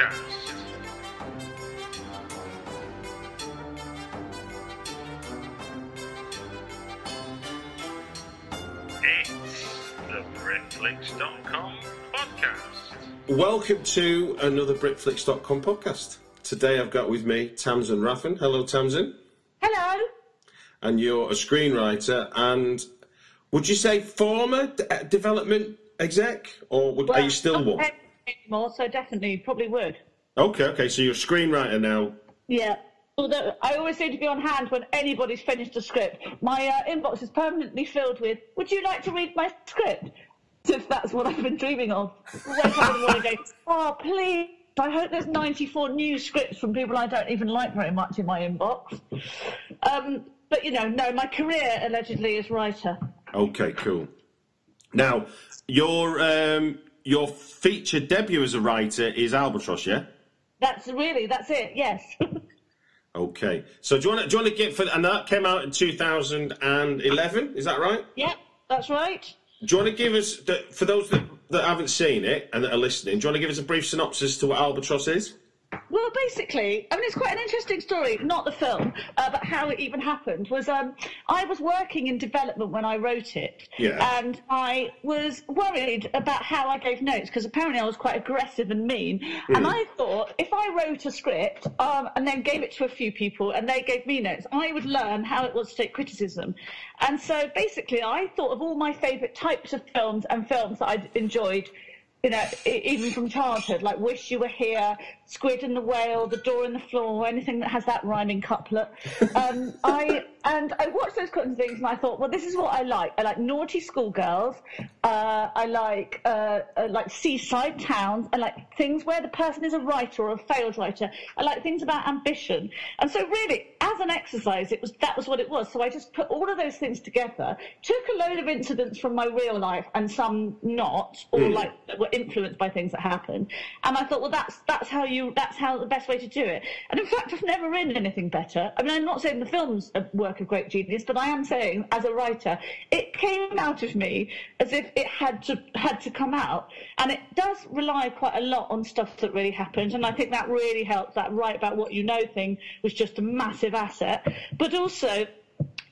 podcast. It's the Britflicks.com podcast. Welcome to another Britflicks.com podcast. Today I've got with me Tamzin Rafn. Hello, Tamzin. Hello. And you're a screenwriter and would you say former d- development exec or would, are you still I'm one? Anymore, so definitely, probably would. Okay, okay, so you're a screenwriter now. Yeah. Although I always seem to be on hand when anybody's finished a script. My uh, inbox is permanently filled with, would you like to read my script? If that's what I've been dreaming of. Wake up in the morning go, oh, please. I hope there's 94 new scripts from people I don't even like very much in my inbox. Um, but, you know, no, my career allegedly is writer. Okay, cool. Now, your um, your featured debut as a writer is Albatross, yeah? That's really, that's it, yes. Okay. So do you want to do you want to get for and that came out in 2011, is that right? yep, that's right. Do you want to give us, the, for those that, that haven't seen it and that are listening, do you want to give us a brief synopsis to what Albatross is? Well, basically, I mean, it's quite an interesting story, not the film, uh, but how it even happened. Was um, I was working in development when I wrote it, Yeah. and I was worried about how I gave notes because apparently I was quite aggressive and mean. And I thought if I wrote a script um, and then gave it to a few people and they gave me notes, I would learn how it was to take criticism. And so basically, I thought of all my favourite types of films and films that I'd enjoyed you know, even from childhood, like Wish You Were Here, Squid and the Whale, The Door in the Floor, anything that has that rhyming couplet. Um, I and I watched those kinds of things, and I thought, well, this is what I like. I like naughty schoolgirls. Uh, I like uh, uh, like seaside towns. I like things where the person is a writer or a failed writer. I like things about ambition. And so, really, as an exercise, it was that was what it was. So I just put all of those things together, took a load of incidents from my real life and some not, or like that were influenced by things that happened. And I thought, well, that's that's how you that's how the best way to do it. And in fact, I've never written anything better. I mean, I'm not saying the film's a work of great genius, but I am saying, as a writer, it came out of me as if it had to had to come out, and it does rely quite a lot on stuff that really happened. And I think that really helps. That write about what you know thing was just a massive asset, but also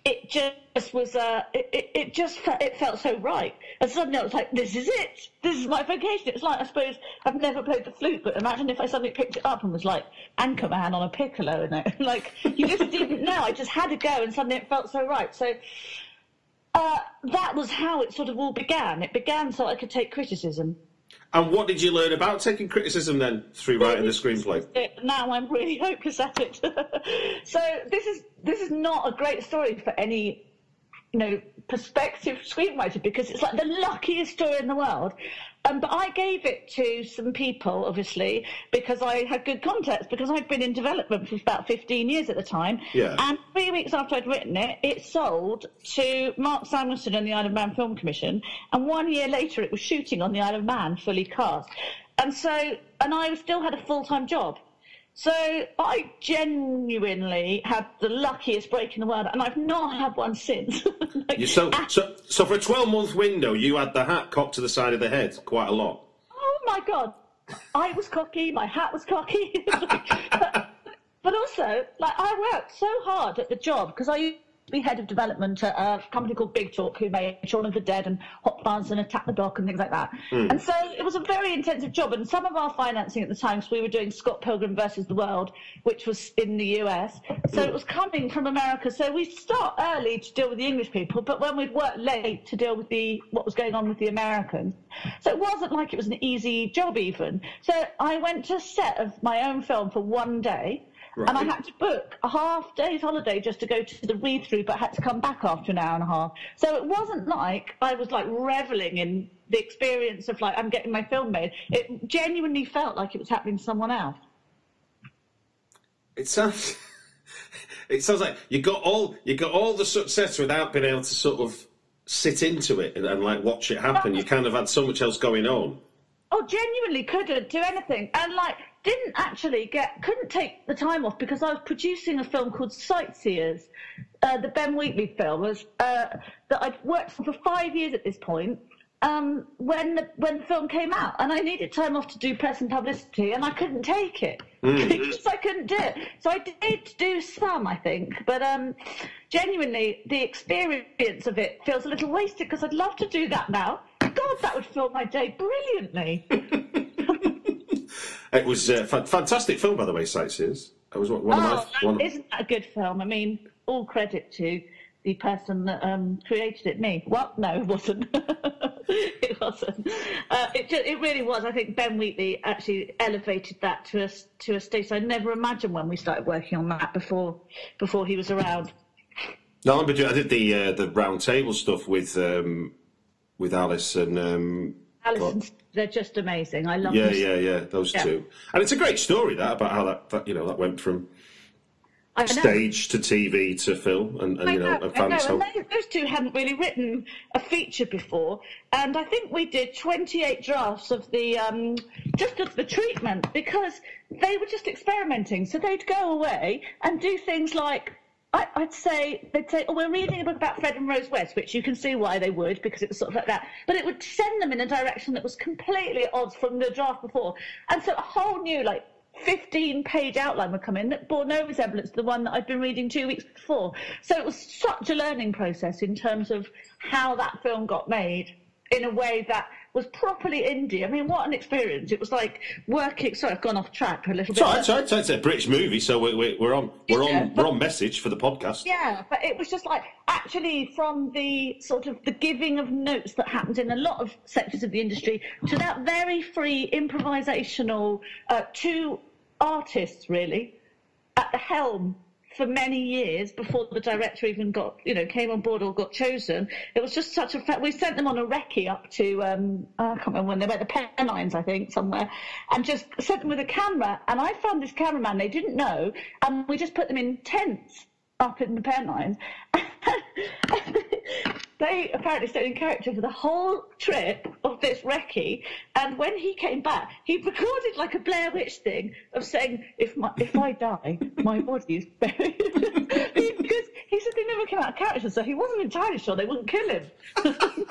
it just was uh, it, it, just it felt so right. And suddenly I was like this is it. This is my vocation it's like I suppose I've never played the flute but imagine if I suddenly picked it up and was like Anchorman on a piccolo in it. Like you just didn't know. I just had to go and suddenly it felt so right. So uh, that was how it sort of all began. It began so I could take criticism And what did you learn about taking criticism then through writing the screenplay? Now I'm really hopeless at it. so this is this is not a great story for any you know prospective screenwriter because it's like the luckiest story in the world. Um, but I gave it to some people, obviously, because I had good contacts, because I'd been in development for about 15 years at the time. Yeah. And three weeks after I'd written it, it sold to Marc Samuelson and the Isle of Man Film Commission. And one year later, it was shooting on the Isle of Man, fully cast. And so, and I still had a full time job. So I genuinely had the luckiest break in the world, and I've not had one since. Like, You, so, so, so for a 12 month window, you had the hat cocked to the side of the head quite a lot. oh my god, I was cocky, my hat was cocky, but, but also like I worked so hard at the job because I be head of development at a company called Big Talk, who made Shaun of the Dead and Hot Fuzz and Attack the Block and things like that. Hmm. And so it was a very intensive job. And some of our financing at the time, so we were doing Scott Pilgrim versus the World, which was in the US. So it was coming from America. So we start early to deal with the English people, but when we'd work late to deal with the what was going on with the Americans. So it wasn't like it was an easy job even. So I went to set of my own film for one day. And I had to book a half day's holiday just to go to the read through, but had to come back after an hour and a half. So it wasn't like I was like reveling in the experience of like I'm getting my film made. It genuinely felt like it was happening to someone else. It sounds. It sounds like you got all you got all the success without being able to sort of sit into it and, and like watch it happen. You kind of had so much else going on. Oh, genuinely couldn't do anything, and like didn't actually get couldn't take the time off because I was producing a film called Sightseers, uh, the Ben Wheatley film was uh, that I'd worked on for five years at this point. Um, when the when the film came out, and I needed time off to do press and publicity, and I couldn't take it because I couldn't do it. So I did do some, I think, but um, genuinely, the experience of it feels a little wasted because I'd love to do that now. God, that would fill my day brilliantly. It was a fa- fantastic film, by the way. Sightseers. It was one one Oh, of my one. isn't that a good film? I mean, all credit to the person that um, created it, me. Well, no, it wasn't. it wasn't. Uh, it, ju- it really was. I think Ben Wheatley actually elevated that to a, to a stage I never imagined when we started working on that before before he was around. No, I did the uh, the round table stuff with um, with Alice and um, Alison, they're just amazing. I love yeah, them. yeah, yeah, those Yeah. two. And it's a great story that about how that, that you know that went from stage to TV to film and, and you know, know, and found know, and those two hadn't really written a feature before, and I think we did 28 drafts of the um, just of the treatment because they were just experimenting. So they'd go away and do things like. I, I'd say they'd say, "Oh, we're reading a book about Fred and Rose West," which you can see why they would because it was sort of like that. But it would send them in a direction that was completely at odds from the draft before, and so a whole new like 15 page outline would come in that bore no resemblance to the one that I'd been reading two weeks before. So it was such a learning process in terms of how that film got made in a way that was properly indie. I mean, what an experience. It was like working. Sorry, I've gone off track a little bit. Sorry, sorry, sorry, it's a British movie, so we're, we're, we're on we're Yeah, on but- we're on message for the podcast. Yeah, but it was just like actually from the sort of the giving of notes that happens in a lot of sectors of the industry to that very free improvisational uh, two artists really at the helm for many years before the director even got you know came on board or got chosen. It was just such a fact. we sent them on a recce up to um, I can't remember when they went the Pennines I think somewhere and just sent them with a camera and I found this cameraman they didn't know and we just put them in tents up in the Pennines. they apparently stayed in character for the whole trip of this recce, and when he came back, he recorded like a Blair Witch thing of saying, "If my if I die, my body is buried," because he said they never came out of character, so he wasn't entirely sure they wouldn't kill him.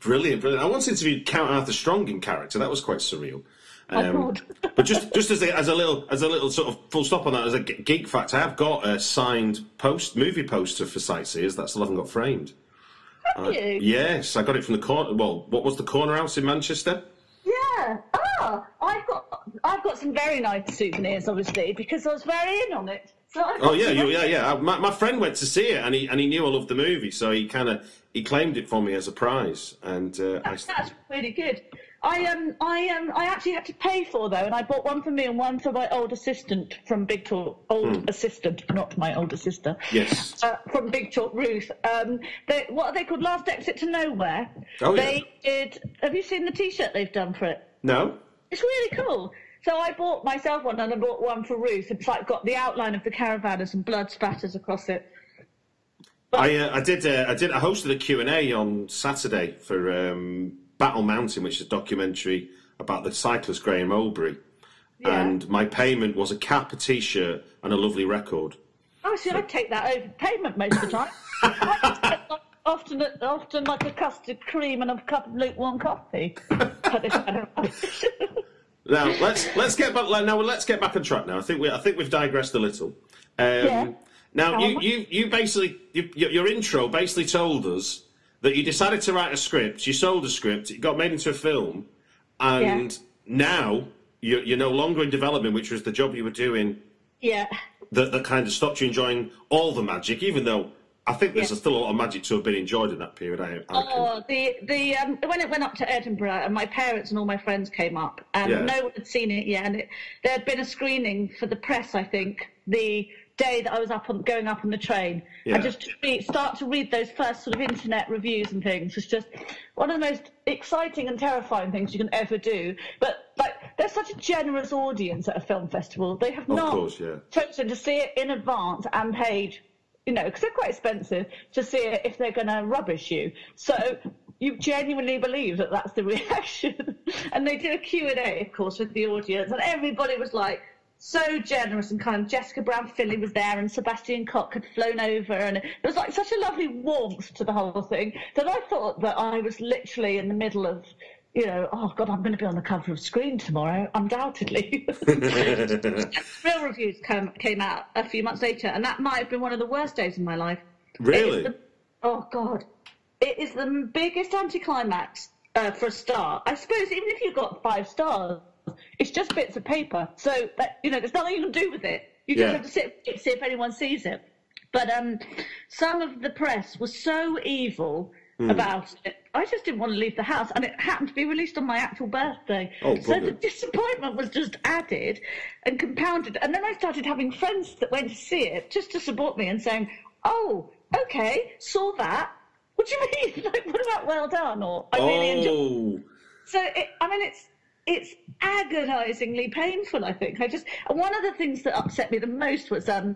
Brilliant, brilliant. I once interviewed Count Arthur Strong in character. That was quite surreal. Um, God. but just just as a, as a little as a little sort of full stop on that, as a geek fact, I have got a signed post movie poster for Sightseers that still haven't got framed. Yes, I got it from the corner. Well, what was the corner house in Manchester? Yeah. Ah, I've got I've got some very nice souvenirs, obviously, because I was very in on it. So Oh yeah, you, yeah, yeah. My, my friend went to see it, and he and he knew I loved the movie, so he kind of he claimed it for me as a prize, and uh, I, That's really good. I um I um I actually had to pay for though, and I bought one for me and one for my old assistant from Big Talk. Old assistant, not my older sister. Yes. Uh, from Big Talk, Ruth. Um, they, what are they called? Last Exit to Nowhere. Oh, yeah. They did. Have you seen the T-shirt they've done for it? no. It's really cool. So I bought myself one, and I bought one for Ruth. It's like got the outline of the caravan and some blood spatters across it. I uh, I did uh, I did I hosted a Q and A on Saturday for um, Battle Mountain, which is a documentary about the cyclist Graeme Obree, Yeah. and my payment was a cap, a T-shirt, and a lovely record. Oh, see, I'd take that over payment most of the time. I'd take, like, often, often like a custard cream and a cup of lukewarm coffee. But it's better. Now let's let's get back. Now let's get back on track. Now I think we I think we've digressed a little. Um, Yeah. Now, How you, you, you basically, you, your intro basically told us that you decided to write a script, you sold a script, it got made into a film, and now you're, you're no longer in development, which was the job you were doing Yeah. that, that kind of stopped you enjoying all the magic, even though I think there's Yeah. still a lot of magic to have been enjoyed in that period. I, I Oh, the the um, when it went up to Edinburgh, and my parents and all my friends came up, and Yeah. no one had seen it yet. And it, there had been a screening for the press, I think, the day that I was up on going up on the train. Yeah. And just to read, start to read those first sort of internet reviews and things It's just one of the most exciting and terrifying things you can ever do. But like, there's such a generous audience at a film festival. They have Of not course, yeah. chosen to see it in advance and paid, you know, because they're quite expensive to see it if they're going to rubbish you. So you genuinely believe that that's the reaction. and they did a Q&A, of course, with the audience, and everybody was like, so generous and kind. Jessica Brown Findlay was there, and Sebastian Koch had flown over, and it was like such a lovely warmth to the whole thing that I thought that I was literally in the middle of, you know, oh God, I'm going to be on the cover of Screen tomorrow, undoubtedly. Real reviews came came out a few months later, and that might have been one of the worst days of my life. Really? the- oh God, it is the biggest anticlimax uh, for a star. I suppose even if you got five stars, it's just bits of paper. So that you know, there's nothing you can do with it. You just Yeah. have to sit see if anyone sees it. But um, some of the press was so evil Hmm. about it. I just didn't want to leave the house, and it happened to be released on my actual birthday. Oh, so the disappointment was just added and compounded. And then I started having friends that went to see it just to support me and saying, "Oh, okay, saw that. What do you mean? Like, what about well done?" Or I really enjoyed. oh, So it, I mean, it's it's agonisingly painful. I think. I just one of the things that upset me the most was um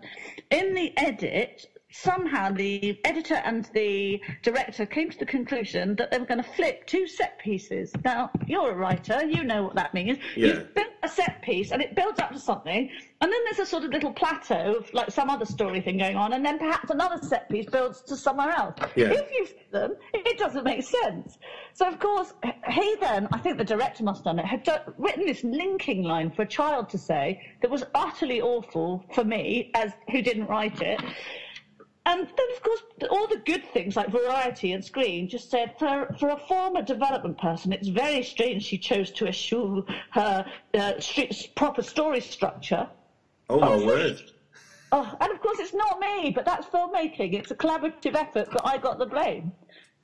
in the edit. Somehow the editor and the director came to the conclusion that they were going to flip two set pieces. Now you're a writer, you know what that means. Yeah. You've built a set piece and it builds up to something, and then there's a sort of little plateau of like some other story thing going on, and then perhaps another set piece builds to somewhere else. Yeah. If you flip them, it doesn't make sense. So of course, he then, I think the director must have done it, had done, written this linking line for a child to say that was utterly awful for me as who didn't write it. And then, of course, all the good things like Variety and Screen just said for, for a former development person, it's very strange she chose to eschew her uh, proper story structure. oh my word! Oh, and of course, it's not me, but that's filmmaking. It's a collaborative effort, but I got the blame.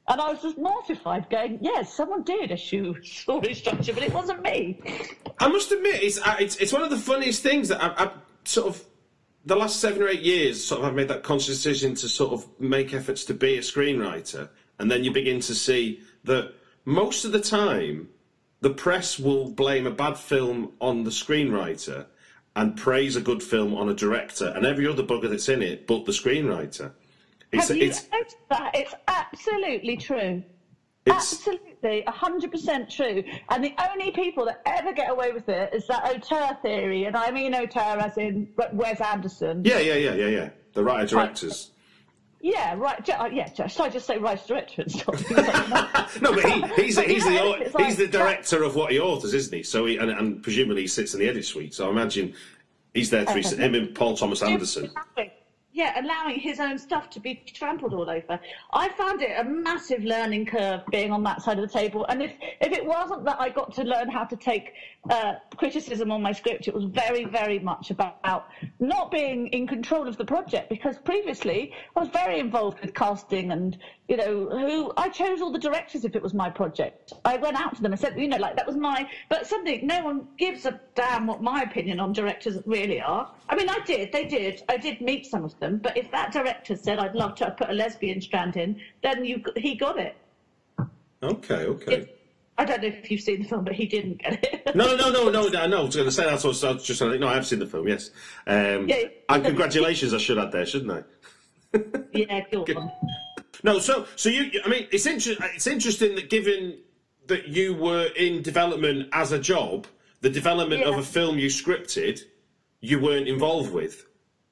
And I was just mortified, going, yes, someone did eschew story structure, but it wasn't me. I must admit, it's uh, it's, it's one of the funniest things that I've, I've sort of the last seven or eight years. Sort of, I've made that conscious decision to sort of make efforts to be a screenwriter, and then you begin to see that most of the time, the press will blame a bad film on the screenwriter and praise a good film on a director and every other bugger that's in it, but the screenwriter. It's, Have you it's, noticed that? It's absolutely true. it's, Absolutely, 100% true. And the only people that ever get away with it is that auteur theory, and I mean auteur as in Wes Anderson. yeah, yeah, yeah, yeah, yeah. The writer directors. Yeah, right. uh, Yeah, should I just say writer director and stuff? No, but he, he's he's the Yeah, he's like- the director of what he authors, isn't he? So he and, and presumably he sits in the edit suite. So I imagine he's there to him and Paul Thomas Anderson. Yeah, allowing his own stuff to be trampled all over. I found it a massive learning curve being on that side of the table. And if, if it wasn't that I got to learn how to take uh, criticism on my script, it was very, very much about not being in control of the project because previously I was very involved with casting and, you know, who I chose all the directors if it was my project. I went out to them and said, you know, like that was my, but suddenly no one gives a damn what my opinion on directors really are. I mean, I did, they did, I did meet some of them, but if that director said I'd love to put a lesbian strand in, then you, he got it. Okay, okay. I don't know if you've seen the film, but he didn't get it. No, no, no, no, no, no. I was going to say that's what I was just saying. No, I have seen the film. Yes. Um, Yeah. And congratulations, I should add there, shouldn't I? yeah, go on. No, so so you. I mean, it's inter- It's interesting that given that you were in development as a job, the development of a film you scripted, you weren't involved with.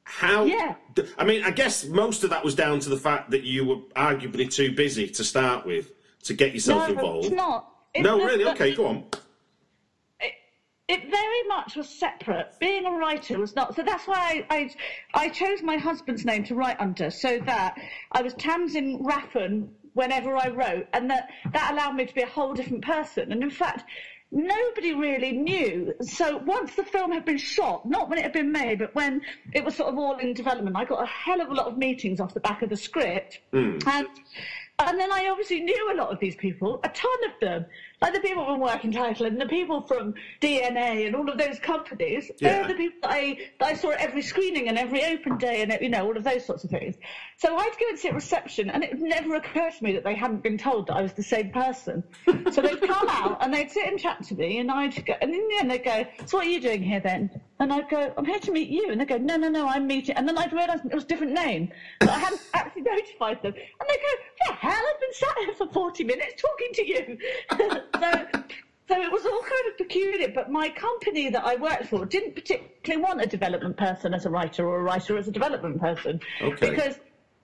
How? Yeah. I mean, I guess most of that was down to the fact that you were arguably too busy to start with to get yourself No, involved. it's not. It's No, really. Okay, go on. it very much was separate. Being a writer was not. So that's why I, I, I chose my husband's name to write under, so that I was Tamzin Rafn whenever I wrote, and that that allowed me to be a whole different person. And in fact, nobody really knew. So once the film had been shot, not when it had been made, but when it was sort of all in development, I got a hell of a lot of meetings off the back of the script, hmm. and and then I obviously knew a lot of these people, a ton of them. Like the people from Working Title and the people from DNA and all of those companies. Yeah. They're the people that I, that I saw at every screening and every open day and, you know, all of those sorts of things. So I'd go and sit at reception and it never occurred to me that they hadn't been told that I was the same person. so they'd come out and they'd sit and chat to me and I'd go, and in the end they'd go, so what are you doing here then? And I'd go, I'm here to meet you. And they'd go, no, no, no, I'm meeting. And then I'd realise it was a different name. But I hadn't actually notified them. And they'd go, the hell, I've been sat here for 40 minutes talking to you. so, so it was all kind of peculiar, but my company that I worked for didn't particularly want a development person as a writer or a writer as a development person. Okay. Because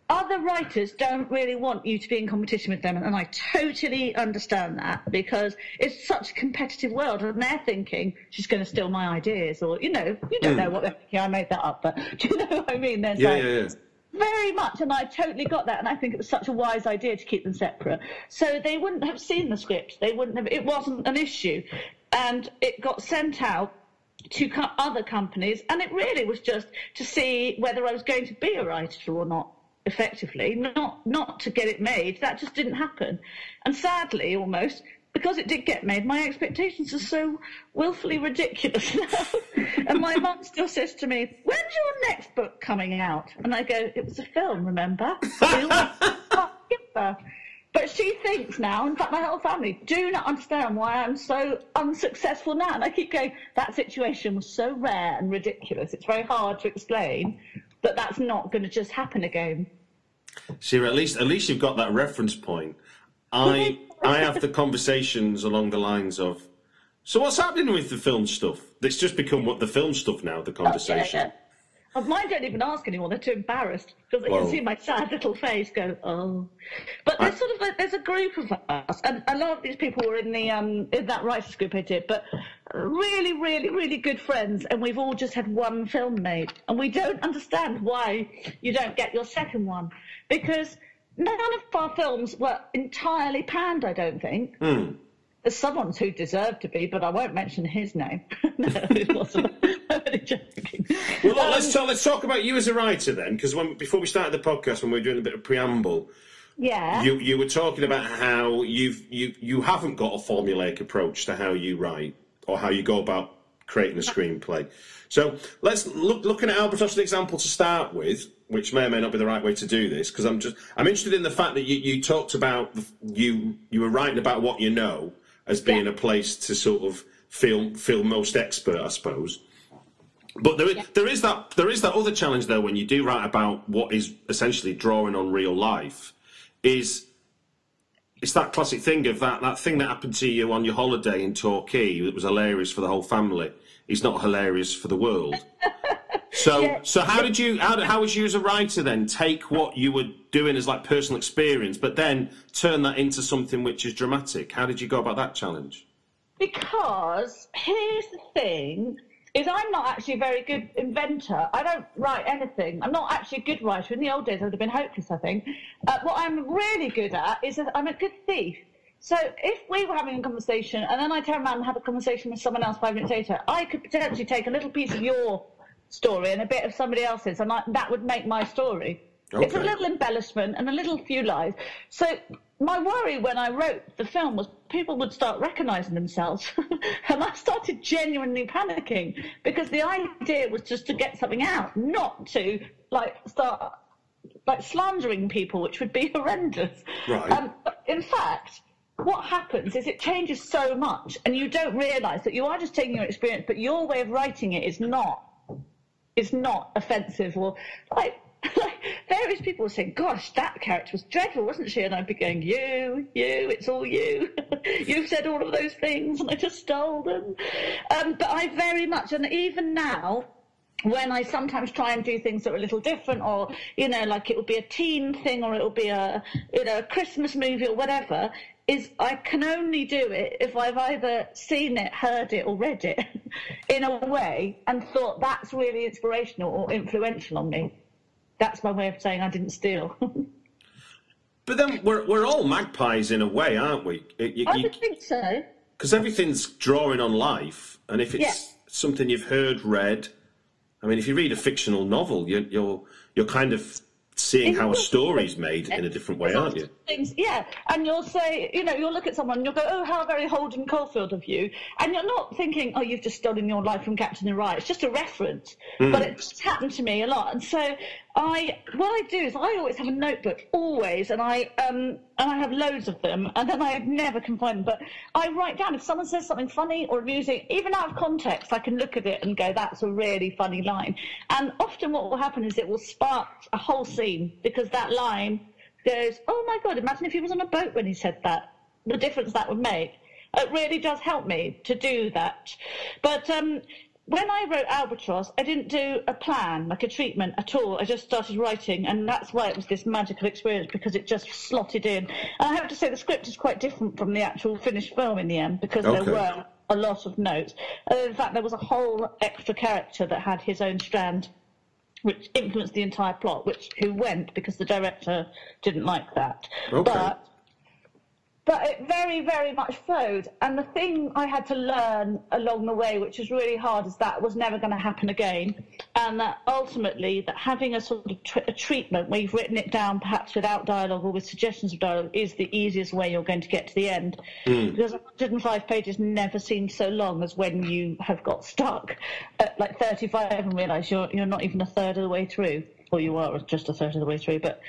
other writers don't really want you to be in competition with them, and I totally understand that because it's such a competitive world, and they're thinking she's going to steal my ideas, or you know, you don't know hmm. what they're thinking. I made that up, but do you know what I mean? There's Yeah, like, yeah, yeah. very much, and I totally got that, and I think it was such a wise idea to keep them separate. So they wouldn't have seen the script. They wouldn't have. It wasn't an issue, and it got sent out to other companies, and it really was just to see whether I was going to be a writer or not. Effectively, not not to get it made. That just didn't happen, and sadly, almost because it did get made, my expectations are so willfully ridiculous now. and my mum still says to me, "When's your next book coming out?" And I go, "It was a film, remember?" But she thinks now, in fact, my whole family do not understand why I'm so unsuccessful now. And I keep going, that situation was so rare and ridiculous. It's very hard to explain that that's not going to just happen again. See, at least at least you've got that reference point. I I have the conversations along the lines of, so what's happening with the film stuff? It's just become what the film stuff now. The conversation. Yeah, yeah. Mine don't even ask anymore. They're too embarrassed because they Well- can see my sad little face go, oh. But there's sort of a, there's a group of us, and a lot of these people were in the um in that writers group I did, but really, really, really good friends, and we've all just had one film made, and we don't understand why you don't get your second one because none of our films were entirely panned. I don't think. There's someone who deserved to be, but I won't mention his name. no, it wasn't. I'm only joking. Well, look, let's Um, talk. Let's talk about you as a writer then, because before we started the podcast, when we were doing a bit of preamble, Yeah. you you were talking about how you've you you haven't got a formulaic approach to how you write or how you go about creating a screenplay. So let's look looking at Albatross as an example to start with, which may or may not be the right way to do this, because I'm just I'm interested in the fact that you, you talked about you you were writing about what you know as being Yeah. a place to sort of feel feel most expert, I suppose. But there is, there is that there is that other challenge though when you do write about what is essentially drawing on real life, is it's that classic thing of that that thing that happened to you on your holiday in Torquay that was hilarious for the whole family is not hilarious for the world. So Yeah. so how did you how, how was you as a writer then take what you were doing as like personal experience, but then turn that into something which is dramatic? How did you go about that challenge? Because here's the thing: is I'm not actually a very good inventor. I don't write anything. I'm not actually a good writer. In the old days, I would have been hopeless. I think. Uh, what I'm really good at is that I'm a good thief. So if we were having a conversation and then I turn around and have a conversation with someone else five minutes later, I could potentially take a little piece of your story and a bit of somebody else's, and I, that would make my story. It's a little embellishment and a little few lies. So my worry when I wrote the film was people would start recognising themselves, and I started genuinely panicking because the idea was just to get something out, not to like start like slandering people, which would be horrendous. Right. Um, in fact, what happens is it changes so much, and you don't realise that you are just taking your experience, but your way of writing it is not is not offensive or like. Like various people were saying, "Gosh, that character was dreadful, wasn't she?" And I'd be going, "You, you, it's all you. You've said all of those things, and I just stole them." Um, but I very much, and even now, when I sometimes try and do things that are a little different, or you know, like it will be a teen thing, or it will be a you know a Christmas movie or whatever. Is I can only do it if I've either seen it, heard it, or read it in a way and thought that's really inspirational or influential on me. That's my way of saying I didn't steal. But then we're we're all magpies in a way, aren't we? I would think so. Because everything's drawing on life, and if it's Yeah. something you've heard, read, I mean, if you read a fictional novel, you're you're you're kind of seeing how a story's made in a different way, aren't you? Things, yeah, and you'll say, you know, you'll look at someone and you'll go, "Oh, how very Holden Caulfield of you," and you're not thinking, "Oh, you've just stolen your life from Captain Right." It's just a reference, but it's happened to me a lot, and so I, what I do is I always have a notebook, always, and I um and I have loads of them, and then I never can find them, but I write down if someone says something funny or amusing, even out of context, I can look at it and go, "That's a really funny line," and often what will happen is it will spark a whole scene because that line goes, oh my god, imagine if he was on a boat when he said that. The difference that would make. It really does help me to do that. But um, when I wrote Albatross, I didn't do a plan, like a treatment at all. I just started writing, and that's why it was this magical experience because it just slotted in. And I have to say, the script is quite different from the actual finished film in the end because Okay. there were a lot of notes. Uh, in fact, there was a whole extra character that had his own strand which influenced the entire plot, which who went because the director didn't like that. Okay. But but it very, very much flowed. And the thing I had to learn along the way, which was really hard, is that was never going to happen again. And that ultimately, that having a sort of tr- a treatment where you've written it down, perhaps without dialogue or with suggestions of dialogue, is the easiest way you're going to get to the end. Mm. Because 105 pages never seems so long as when you have got stuck at like 35 and realise you're you're not even a third of the way through or you are just a third of the way through. But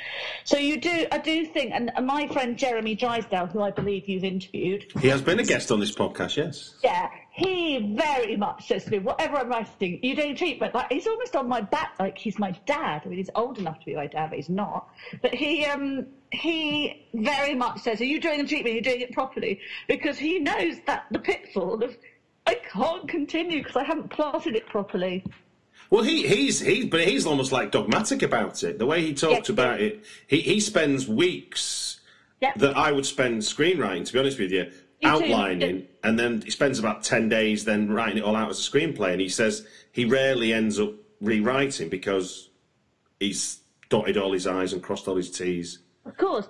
so you do, I do think, and my friend Jeremy Drysdale, who I believe you've interviewed, He has been a guest on this podcast, yes. yeah, he very much says to me, whatever I'm writing, you doing treatment? Like he's almost on my back, like he's my dad. I mean, he's old enough to be my dad, but he's not. But he, um, he very much says, "Are you doing the treatment? Are you doing it properly?" Because he knows that the pitfall of I can't continue because I haven't plotted it properly. Well, he, he's he, but he's almost like dogmatic about it. The way he talked about it, he, he spends weeks that I would spend screenwriting. To be honest with you, too. outlining, and then he spends about ten days then writing it all out as a screenplay. And he says he rarely ends up rewriting because he's dotted all his i's and crossed all his t's. Of course.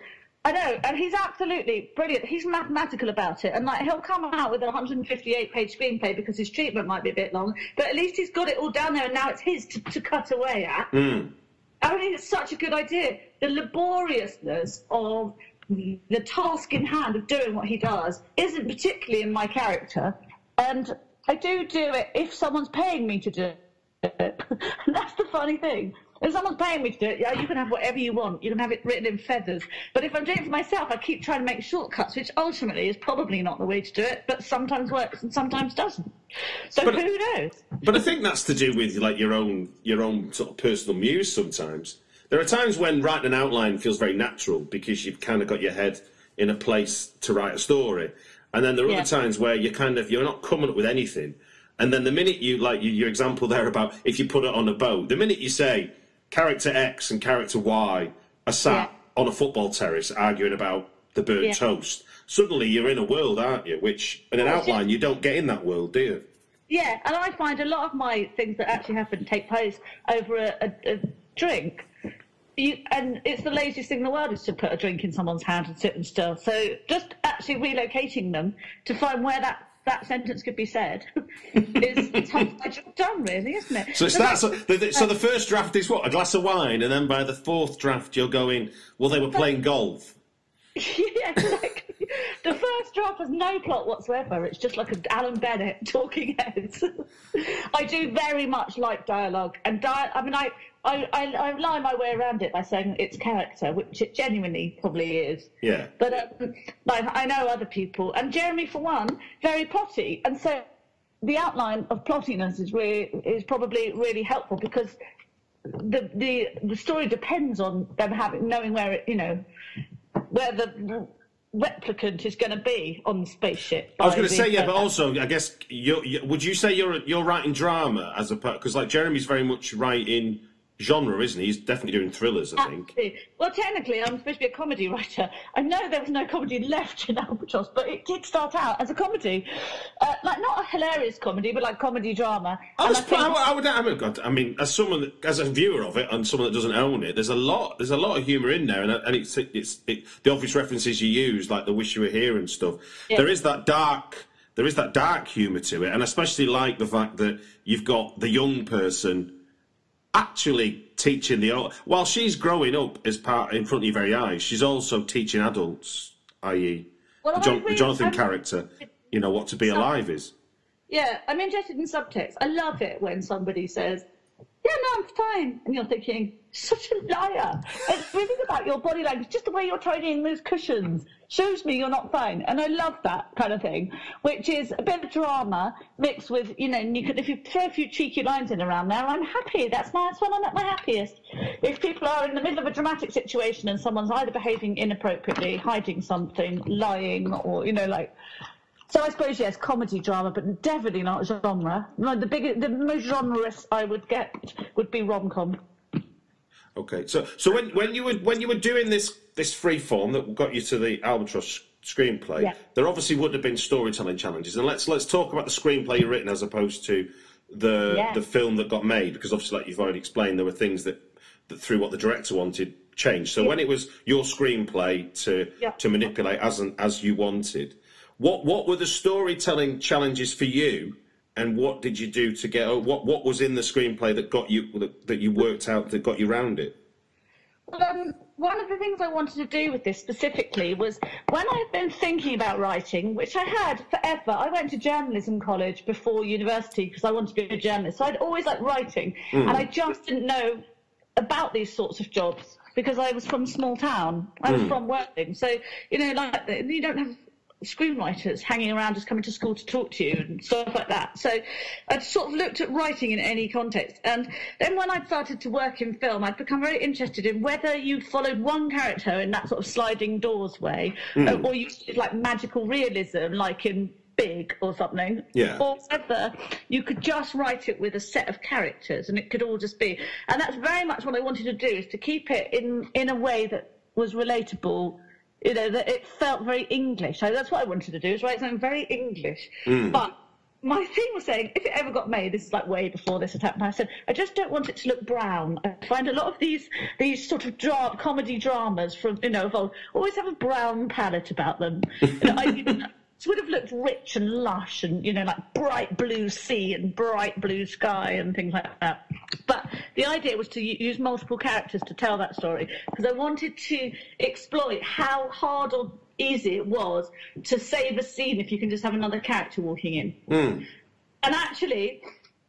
I know, and he's absolutely brilliant. He's mathematical about it, and like he'll come out with a 158 page screenplay because his treatment might be a bit long, but at least he's got it all down there, and now it's his to, to cut away at. Hmm. I mean, it's such a good idea. The laboriousness of the task in hand of doing what he does isn't particularly in my character, and I do do it if someone's paying me to do it. And that's the funny thing. Someone's paying me to do it, yeah, you can have whatever you want. You can have it written in feathers. But if I'm doing it for myself, I keep trying to make shortcuts, which ultimately is probably not the way to do it, but sometimes works and sometimes doesn't. So But- who knows? But I think that's to do with like your own your own sort of personal muse. Sometimes there are times when writing an outline feels very natural because you've kind of got your head in a place to write a story, and then there are Yeah. other times where you're kind of you're not coming up with anything, and then the minute you like your example there about if you put it on a boat, the minute you say character X and character Y are sat Yeah. on a football terrace arguing about the burnt Yeah. toast, suddenly you're in a world, aren't you? Which in an Well, outline you don't get in that world, do you? Yeah, and I find a lot of my things that actually happen take place over a, a, a drink. You, and it's the laziest thing in the world is to put a drink in someone's hand and sit them still. So just actually relocating them to find where that, that sentence could be said is, half my job done, really, isn't it? So it's But that. So the, the- so the first draft is what a glass of wine, and then by the fourth draft you're going. Well, they were playing golf. yeah, exactly. The first draft has no plot whatsoever. It's just like an Alan Bennett talking heads. I do very much like dialogue, and di- I mean, I, I, I, I lie my way around it by saying it's character, which it genuinely probably is. Yeah. But um, like, I know other people, and Jeremy, for one, very plotty, and so the outline of plottiness is really is probably really helpful because the the the story depends on them having knowing where it you know where the replicant is going to be on the spaceship. I was going to say yeah, but also I guess you would you say you're you're writing drama as a because like Jeremy's very much writing genre, isn't he? He's definitely doing thrillers, I think. Well, technically, I'm supposed to be a comedy writer. I know there was no comedy left in Albatross, but it did start out as a comedy, uh, like not a hilarious comedy, but like comedy drama. I, was, I think- I, would- I would, I mean, God, I mean, as someone, as a viewer of it, and someone that doesn't own it, there's a lot, there's a lot of humour in there, and, and it's, it's, it, the obvious references you use, like the "Wish You Were Here" and stuff. Yeah. There is that dark, there is that dark humour to it, and especially like the fact that you've got the young person actually teaching the. While she's growing up as part in front of your very eyes, she's also teaching adults, i.e., Well, the, I the. Jonathan I'm- character. You know what to be alive is. Yeah, I'm interested in subtext. I love it when somebody says, "Yeah, no, I'm fine," and you're thinking, "Such a liar." It's really about your body language, just the way you're tidying those cushions shows me you're not fine, and I love that kind of thing, which is a bit of drama mixed with, you know, you can if you throw a few cheeky lines in around there, I'm happy. That's my that's when I'm at my happiest. If people are in the middle of a dramatic situation and someone's either behaving inappropriately, hiding something, lying, or you know, like. So I suppose yes, comedy drama, but definitely not genre. No, the big, the most genreist I would get would be rom com. Okay, so so when, when you were when you were doing this this free form that got you to the Albatross screenplay, Yeah. there obviously would have been storytelling challenges, and let's let's talk about the screenplay you've written as opposed to the Yeah. the film that got made, because obviously, like you've already explained, there were things that that through what the director wanted changed. So when it was your screenplay to Yeah. to manipulate as an, as you wanted, what what were the storytelling challenges for you? And what did you do to get? What what was in the screenplay that got you that, that you worked out that got you round it? Well, um, one of the things I wanted to do with this specifically was when I've been thinking about writing, which I had forever. I went to journalism college before university because I wanted to be a journalist. So I'd always liked writing, and I just didn't know about these sorts of jobs because I was from a small town. I was from Worthing, so you know, like you don't have screenwriters hanging around just coming to school to talk to you and stuff like that. So I'd sort of looked at writing in any context. And then when I'd started to work in film, I'd become very interested in whether you followed one character in that sort of sliding doors way, uh, or you did like magical realism, like in Big or something. Yeah. Or whether you could just write it with a set of characters and it could all just be. And that's very much what I wanted to do is to keep it in in a way that was relatable you know, that it felt very English. So that's what I wanted to do, is write something very English. Hmm. But my thing was saying, if it ever got made, this is like way before this had happened. I said, I just don't want it to look brown. I find a lot of these these sort of dra- comedy dramas from you know of old always have a brown palette about them. You know, I, it would have looked rich and lush and you know like bright blue sea and bright blue sky and things like that. But the idea was to use multiple characters to tell that story because I wanted to exploit how hard or easy it was to save a scene if you can just have another character walking in. Hmm. And actually,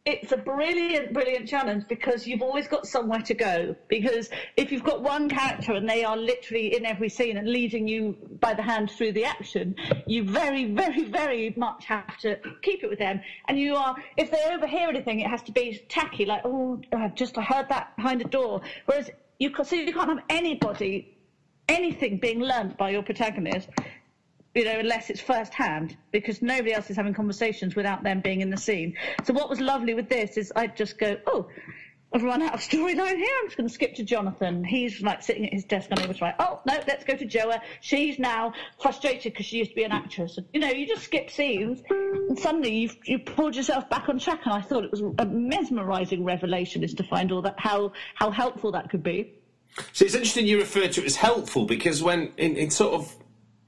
it's a brilliant, brilliant challenge because you've always got somewhere to go. Because if you've got one character and they are literally in every scene and leading you by the hand through the action, you very, very, very much have to keep it with them. And you are, if they overhear anything, it has to be tacky, like, oh, I just I heard that behind a door. Whereas you, so you can't have anybody, anything being learnt by your protagonist you know, unless it's first hand, because nobody else is having conversations without them being in the scene. So what was lovely with this is I'd just go, oh, I've run out of storyline here. I'm just going to skip to Jonathan. He's like sitting at his desk unable to write. Oh no, let's go to Joa. She's now frustrated because she used to be an actress. You know, you just skip scenes, and suddenly you've you pulled yourself back on track. And I thought it was a mesmerising revelation is to find all that how how helpful that could be. So it's interesting you refer to it as helpful because when in, in sort of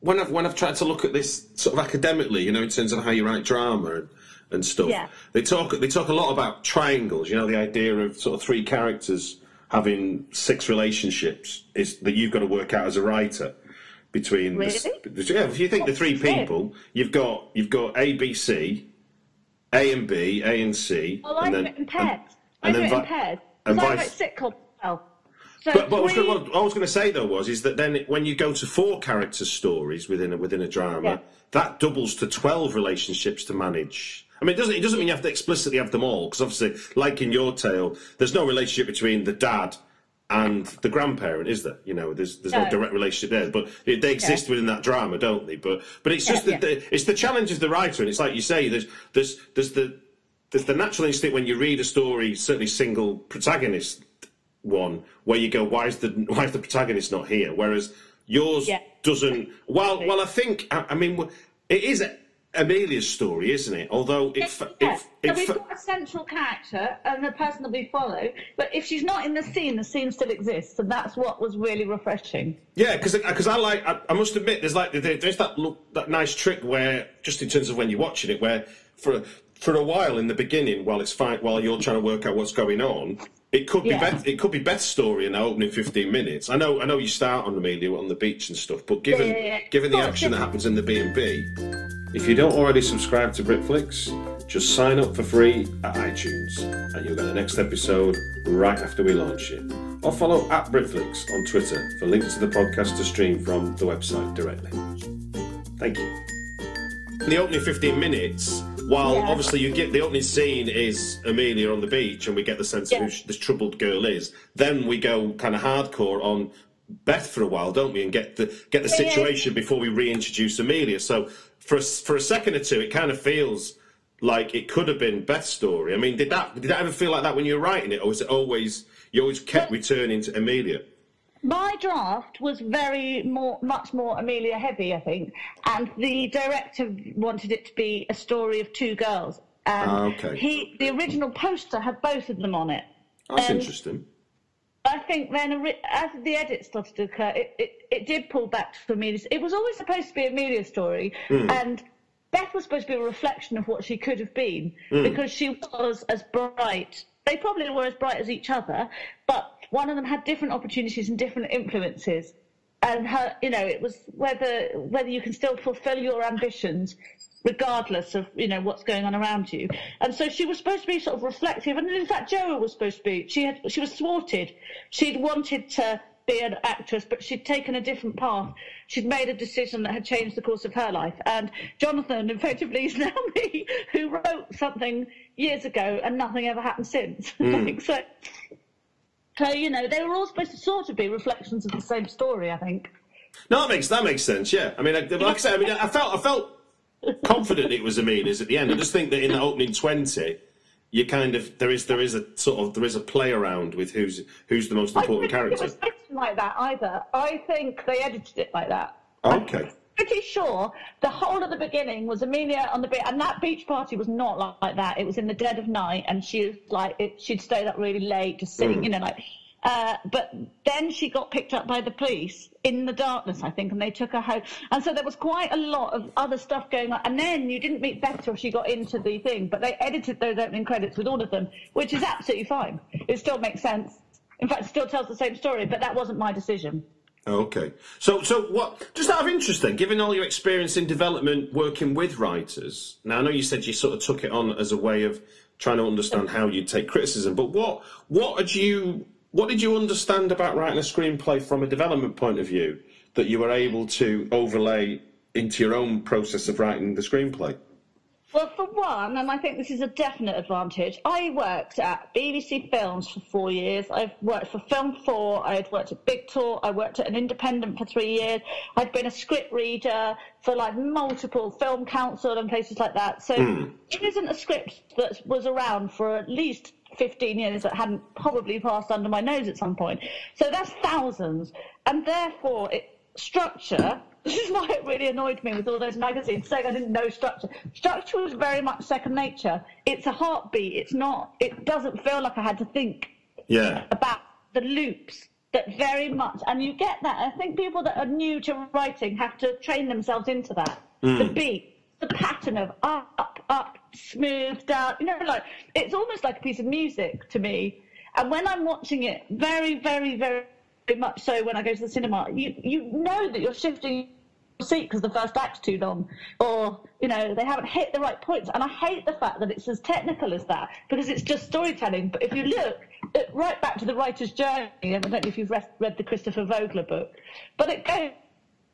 when I've when I've tried to look at this sort of academically, you know, in terms of how you write drama and, and stuff, Yeah. they talk they talk a lot about triangles. You know, the idea of sort of three characters having six relationships is that you've got to work out as a writer between. the Really? yeah, if you think the three it? people, you've got you've got A, B, C, A and B, A and C, Well, and then it in pairs. I and do then in vi- pairs. and Because I vice- write sitcom well. So But, but I was three- what I was going to say though was is that then when you go to four character stories within a, within a drama, Yeah. that doubles to twelve relationships to manage. I mean, it doesn't it doesn't mean you have to explicitly have them all because obviously, like in your tale, there's no relationship between the dad and the grandparent, is there? You know, there's there's no, No. direct relationship there, but it, they exist within that drama, don't they? But but it's just Yeah, that the, it's the challenge of the writer, and it's like you say, there's there's there's the there's the natural instinct when you read a story, certainly single protagonist one where you go, why is the why is the protagonist not here? Whereas yours Yeah. doesn't. Well, well, I think I, I mean it is Emilia's story, isn't it? Although it, fa- Yeah. it, So we've got a central character and the person that we follow, but if she's not in the scene, the scene still exists, and that's what was really refreshing. Yeah, because because I like I, I must admit there's like there's that look that nice trick where just in terms of when you're watching it where for for a while in the beginning while it's fine while you're trying to work out what's going on it could be Yeah. Beth, it could be Beth's story in the opening 15 minutes. I know I know you start on Emilia on the beach and stuff, but given Yeah, yeah, yeah. given the Well, action that happens in the B and B, if you don't already subscribe to Britflicks, just sign up for free at iTunes and you'll get the next episode right after we launch it. Or follow at Britflicks on Twitter for links to the podcast to stream from the website directly. Thank you. In the opening 15 minutes, while Yeah. obviously you get the opening scene is Emilia on the beach and we get the sense of who sh- this troubled girl is, then we go kind of hardcore on Beth for a while, don't we, and get the get the Yeah, yeah. situation before we reintroduce Emilia. So for a, for a second or two, it kind of feels like it could have been Beth's story. I mean, did that did that ever feel like that when you were writing it, or was it always you always kept returning to Emilia? My draft was very more, much more Emilia heavy, I think, and the director wanted it to be a story of two girls. And Ah, okay. he, the original poster had both of them on it. That's Um, interesting. I think then, as the edit started to occur, it, it, it did pull back to Emilia's. It was always supposed to be Emilia's story, and Beth was supposed to be a reflection of what she could have been because she was as bright. They probably were as bright as each other, but one of them had different opportunities and different influences. And her, you know, it was whether whether you can still fulfil your ambitions regardless of you know what's going on around you. And so she was supposed to be sort of reflective, and in fact, Joa was supposed to be. She had she was thwarted. She'd wanted to be an actress, but she'd taken a different path. She'd made a decision that had changed the course of her life. And Jonathan, effectively, is now me, who wrote something years ago, and nothing ever happened since. Hmm. Like, so, so you know, they were all supposed to sort of be reflections of the same story. I think. No, that makes that makes sense. Yeah, I mean, like, like I said, I mean, I felt I felt confident it was Emilia's at the end. I just think that in the opening twenty, you kind of there is there is a sort of there is a play around with who's who's the most important I don't think character. it was written like that either. I think they edited it like that. Okay. Pretty sure the whole of the beginning was Emilia on the beach, and that beach party was not like, like that. It was in the dead of night, and she was like, it, she'd stayed up really late, just sitting, you know, like. Uh, but then she got picked up by the police in the darkness, I think, and they took her home. And so there was quite a lot of other stuff going on. And then you didn't meet Beth till she got into the thing, but they edited those opening credits with all of them, which is absolutely fine. It still makes sense. In fact, it still tells the same story, but that wasn't my decision. Okay. So, so what? Just out of interest, then, given all your experience in development, working with writers. Now, I know you said you sort of took it on as a way of trying to understand how you'd take criticism, but what, what had you, what did you understand about writing a screenplay from a development point of view that you were able to overlay into your own process of writing the screenplay? Well, for one, and I think this is a definite advantage, I worked at BBC Films for four years. I've worked for Film 4, I'd worked at Big Talk, I worked at an independent for three years. I'd been a script reader for like multiple film council and places like that. So hmm. it isn't a script that was around for at least 15 years that hadn't probably passed under my nose at some point. So that's thousands. And therefore, it, structure this is why it really annoyed me with all those magazines saying I didn't know structure. Structure was very much second nature. It's a heartbeat. It's not. It doesn't feel like I had to think Yeah. about the loops that very much. And you get that. I think people that are new to writing have to train themselves into that. Hmm. The beat, the pattern of up, up, up, smooth, down. You know, like it's almost like a piece of music to me. And when I'm watching it, very, very very much so when I go to the cinema, you you know that you're shifting your seat because the first act's too long, or you know they haven't hit the right points. And I hate the fact that it's as technical as that because it's just storytelling. But if you look at, right back to the writer's journey, and I don't know if you've read, read the Christopher Vogler book, but it goes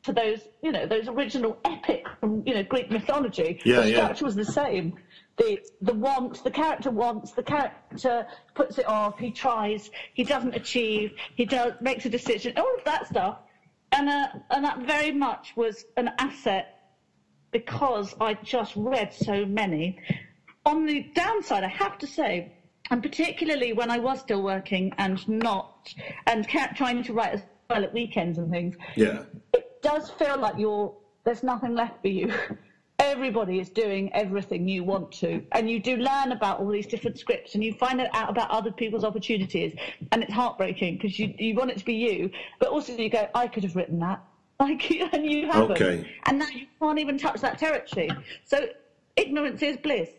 to those you know those original epic from you know Greek mythology. Yeah, the yeah. structure was the same. The the wants, the character wants, the character puts it off. He tries, he doesn't achieve, he does makes a decision, all of that stuff, and uh, and that very much was an asset because I just read so many. On the downside, I have to say, and particularly when I was still working and not and kept trying to write as well at weekends and things. Yeah. It does feel like you're there's nothing left for you. Everybody is doing everything you want to, and you do learn about all these different scripts, and you find out about other people's opportunities, and it's heartbreaking because you you want it to be you, but also you go, I could have written that, like, and you haven't, Okay. and now you can't even touch that territory. So ignorance is bliss.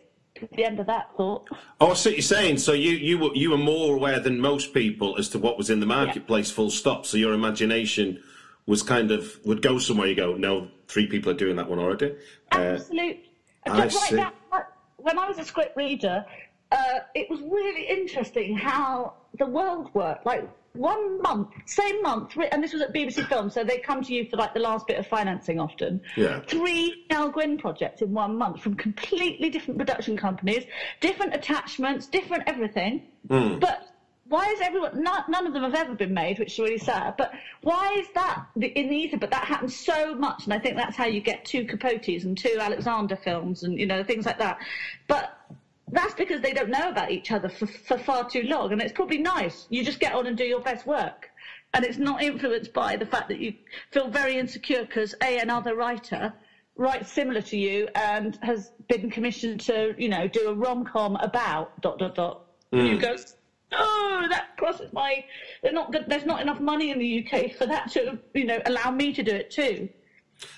At the end of that thought. Oh, I see what you're saying. So you you were you were more aware than most people as to what was in the marketplace. Full stop. So your imagination was kind of would go somewhere. You go, no, three people are doing that one already. Uh, Absolute. I Just see. like that, when I was a script reader, uh, it was really interesting how the world worked. Like one month, same month, and this was at BBC Film, so they come to you for like the last bit of financing often. Yeah. Three Nell Gwyn projects in one month from completely different production companies, different attachments, different everything. But why is everyone? None, none of them have ever been made, which is really sad. But why is that in the ether? But that happens so much, and I think that's how you get two Capotes and two Alexander films, and you know things like that. But that's because they don't know about each other for, for far too long, and it's probably nice. You just get on and do your best work, and it's not influenced by the fact that you feel very insecure because a another writer writes similar to you and has been commissioned to you know do a rom com about dot dot dot. And you hmm. go, oh, that crosses my. They're not good. There's not enough money in the UK for that to you know allow me to do it too.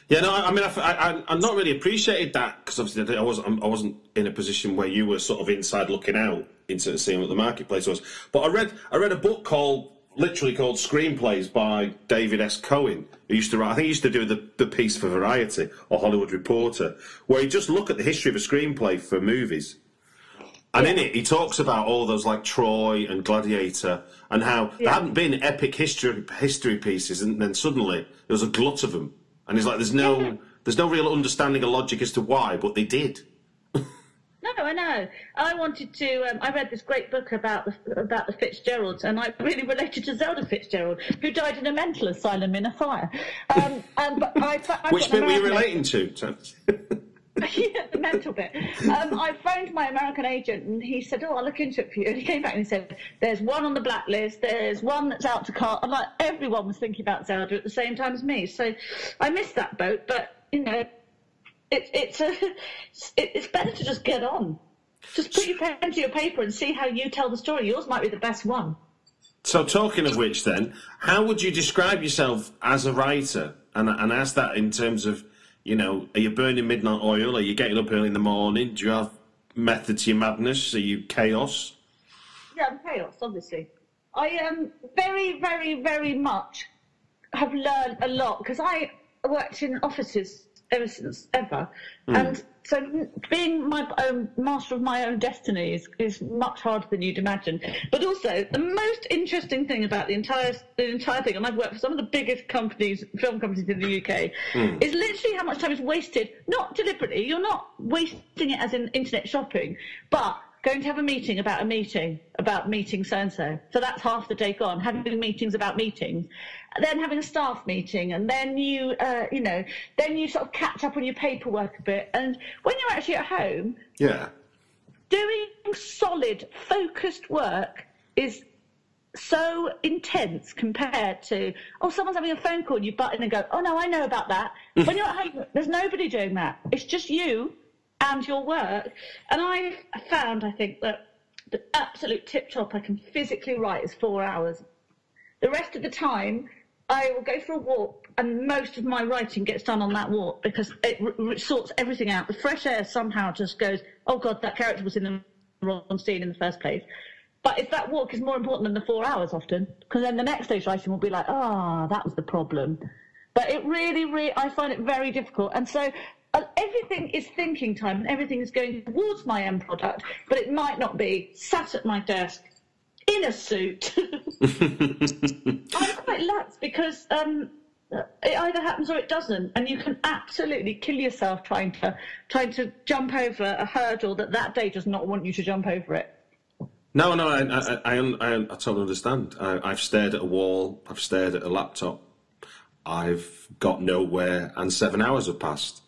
Yeah, no, I mean, I, I, I not really appreciated that because obviously I wasn't, I wasn't in a position where you were sort of inside looking out into seeing what the marketplace was. But I read, I read a book called, literally called Screenplays by David S. Cohen, who used to write, I think he used to do the, the piece for Variety or Hollywood Reporter, where he just look at the history of a screenplay for movies. And in it, he talks about all those like Troy and Gladiator, and how there hadn't been epic history history pieces, and then suddenly there was a glut of them, and he's like, "There's no, Yeah. there's no real understanding of logic as to why, but they did." No, I know. I wanted to. Um, I read this great book about the about the Fitzgeralds, and I really related to Zelda Fitzgerald, who died in a mental asylum in a fire. Um, um, but I, I've Which bit were you relating to? Mental bit. Um, I phoned my American agent and he said, Oh, I'll look into it for you. And he came back and he said, There's one on the blacklist, there's one that's out to car. Like everyone was thinking about Zelda at the same time as me. So I missed that boat, but you know, it, it's a, it, it's better to just get on. Just put your pen to your paper and see how you tell the story. Yours might be the best one. so, talking of which, then, how would you describe yourself as a writer? And and ask that in terms of, you know, are you burning midnight oil? Are you getting up early in the morning? Do you have method to your madness? Are you chaos? Yeah, I'm chaos, obviously. I um very, very, very much have learned a lot because I worked in offices ever since ever, hmm. and so being my own master of my own destiny is, is much harder than you'd imagine. But also, the most interesting thing about the entire the entire thing, and I've worked for some of the biggest companies, film companies in the UK, hmm. is literally how much time is wasted. Not deliberately, you're not wasting it as in internet shopping, but going to have a meeting about a meeting about meeting so and so. So that's half the day gone. Having meetings about meetings, then having a staff meeting, and then you, uh, you know, then you sort of catch up on your paperwork a bit. And when you're actually at home, Yeah. doing solid, focused work is so intense compared to oh someone's having a phone call and you butt in and go oh no I know about that when you're at home there's nobody doing that it's just you and your work and I've found I think that the absolute tip top I can physically write is four hours the rest of the time I will go for a walk and most of my writing gets done on that walk because it r- r- sorts everything out the fresh air somehow just goes oh god that character was in the wrong scene in the first place but if that walk is more important than the four hours often, because then the next day's writing will be like, ah, that was the problem. But it really, really, I find it very difficult. And so uh, everything is thinking time and everything is going towards my end product, but it might not be sat at my desk in a suit. I'm quite lax because um, it either happens or it doesn't, and you can absolutely kill yourself trying to trying to jump over a hurdle that that day does not want you to jump over it. No, no, I, I, I, I, I totally understand. I, I've stared at a wall. I've stared at a laptop. I've got nowhere, and seven hours have passed.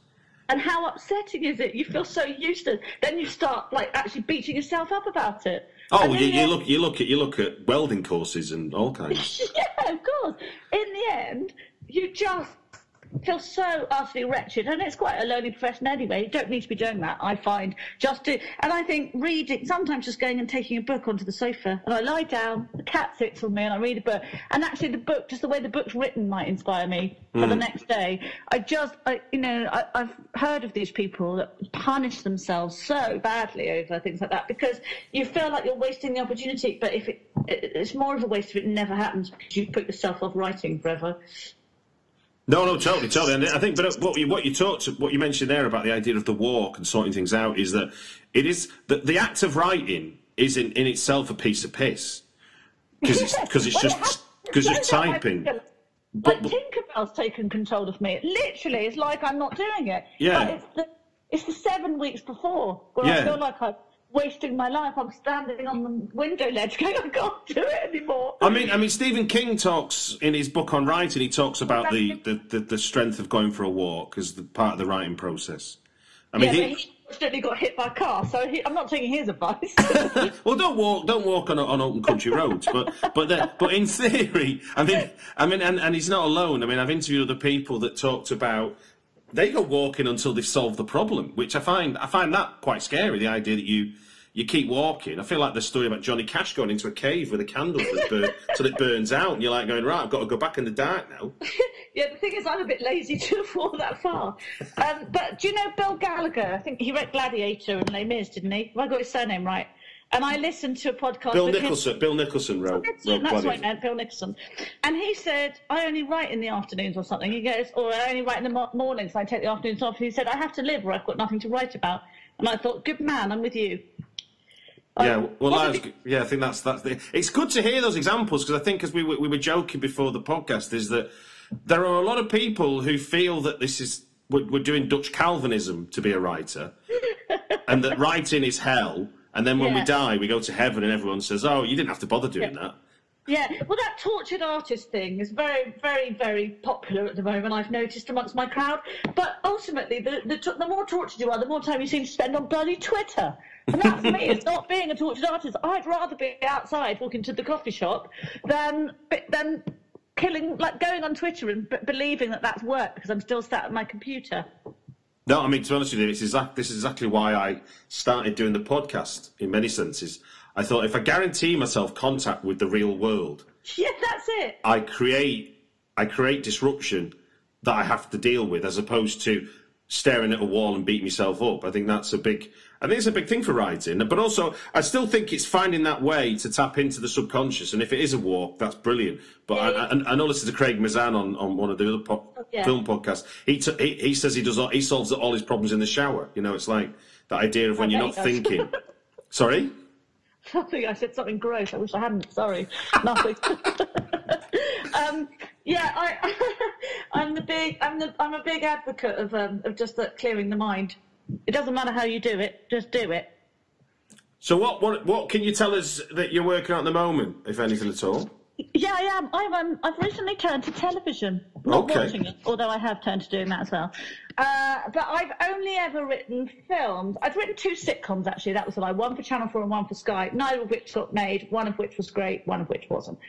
And how upsetting is it? You feel so used to. Then you start like actually beating yourself up about it. Oh, you, you um, look, you look at, you look at welding courses and all kinds. yeah, of course. In the end, you just feel so utterly wretched, and it's quite a lonely profession anyway. You don't need to be doing that, I find. Just to, and I think reading, sometimes just going and taking a book onto the sofa, and I lie down, the cat sits on me, and I read a book. And actually, the book, just the way the book's written, might inspire me for the hmm. next day. I just, I, you know, I, I've heard of these people that punish themselves so badly over things like that because you feel like you're wasting the opportunity. But if it, it it's more of a waste if it never happens because you put yourself off writing forever. No, no, totally, totally. And I think, but uh, what you what you talked, what you mentioned there about the idea of the walk and sorting things out is that it is that the act of writing is in, in itself a piece of piss because it's because it's Well, just because you're it shows that I typing. feel Like Tinkerbell's taken control of me. Literally, it's like I'm not doing it. Yeah. But it's the it's the seven weeks before where Yeah. I feel like I'm wasting my life. I'm standing on the window ledge going, I can't do it anymore. I mean, I mean, Stephen King talks in his book on writing. He talks about the, the, the, the strength of going for a walk as the part of the writing process. I mean, yeah, he, accidentally got hit by a car, so he, I'm not taking his advice. well, don't walk, don't walk on, on open country roads. But but the, but in theory, I mean, I mean, and, and he's not alone. I mean, I've interviewed other people that talked about they go walking until they've solved the problem, which I find I find that quite scary. The idea that you you keep walking. I feel like the story about Johnny Cash going into a cave with a candle that burn, till it burns out, and you're like going right. I've got to go back in the dark now. Yeah, the thing is, I'm a bit lazy to walk that far. Um, but do you know Bill Gallagher? I think he wrote Gladiator and Les Mis, didn't he? Have I got his surname right? And I listened to a podcast Bill with him. Nicholson. Bill Nicholson wrote. That's, wrote that's what I meant, Bill Nicholson. And he said, I only write in the afternoons or something. He goes, or I only write in the mo- mornings, I take the afternoons off. He said, I have to live or I've got nothing to write about. And I thought, good man, I'm with you. Yeah, Um, well, I was, yeah, I think that's that's the. It's good to hear those examples because I think, as we were, we were joking before the podcast, is that there are a lot of people who feel that this is we're, we're doing Dutch Calvinism to be a writer, and that writing is hell, and then when we die, we go to heaven, and everyone says, "Oh, you didn't have to bother doing that." Yeah, well, that tortured artist thing is very, very, very popular at the moment. I've noticed amongst my crowd. But ultimately, the the, the more tortured you are, the more time you seem to spend on bloody Twitter. And that's me. It's not being a tortured artist. I'd rather be outside walking to the coffee shop than than killing, like going on Twitter and b- believing that that's work because I'm still sat at my computer. No, I mean to be honest with you, it's exact, this is exactly why I started doing the podcast. In many senses, I thought if I guarantee myself contact with the real world, Yeah, that's it. I create I create disruption that I have to deal with as opposed to staring at a wall and beat myself up. I think that's a big I think it's a big thing for writing. But also I still think it's finding that way to tap into the subconscious and if it is a walk, that's brilliant. But I, I, I know listened to Craig Mazin on, on one of the other po- Yeah. film podcasts. He, t- he he says he does all, he solves all his problems in the shower. You know, it's like that idea of when I you're not thinking. Sorry? Nothing. I said something gross. I wish I hadn't. Sorry. Nothing. um, yeah, I, I'm the big. I'm the. I'm a big advocate of um, of just that clearing the mind. It doesn't matter how you do it. Just do it. So what what what can you tell us that you're working on at the moment, if anything at all? Yeah, I am. I'm, um, I've recently turned to television. Not Okay. watching it, although I have turned to doing that as well. Uh, but I've only ever written films. I've written two sitcoms, actually. That was I. One for Channel 4 and one for Sky. Neither of which got made. One of which was great, one of which wasn't.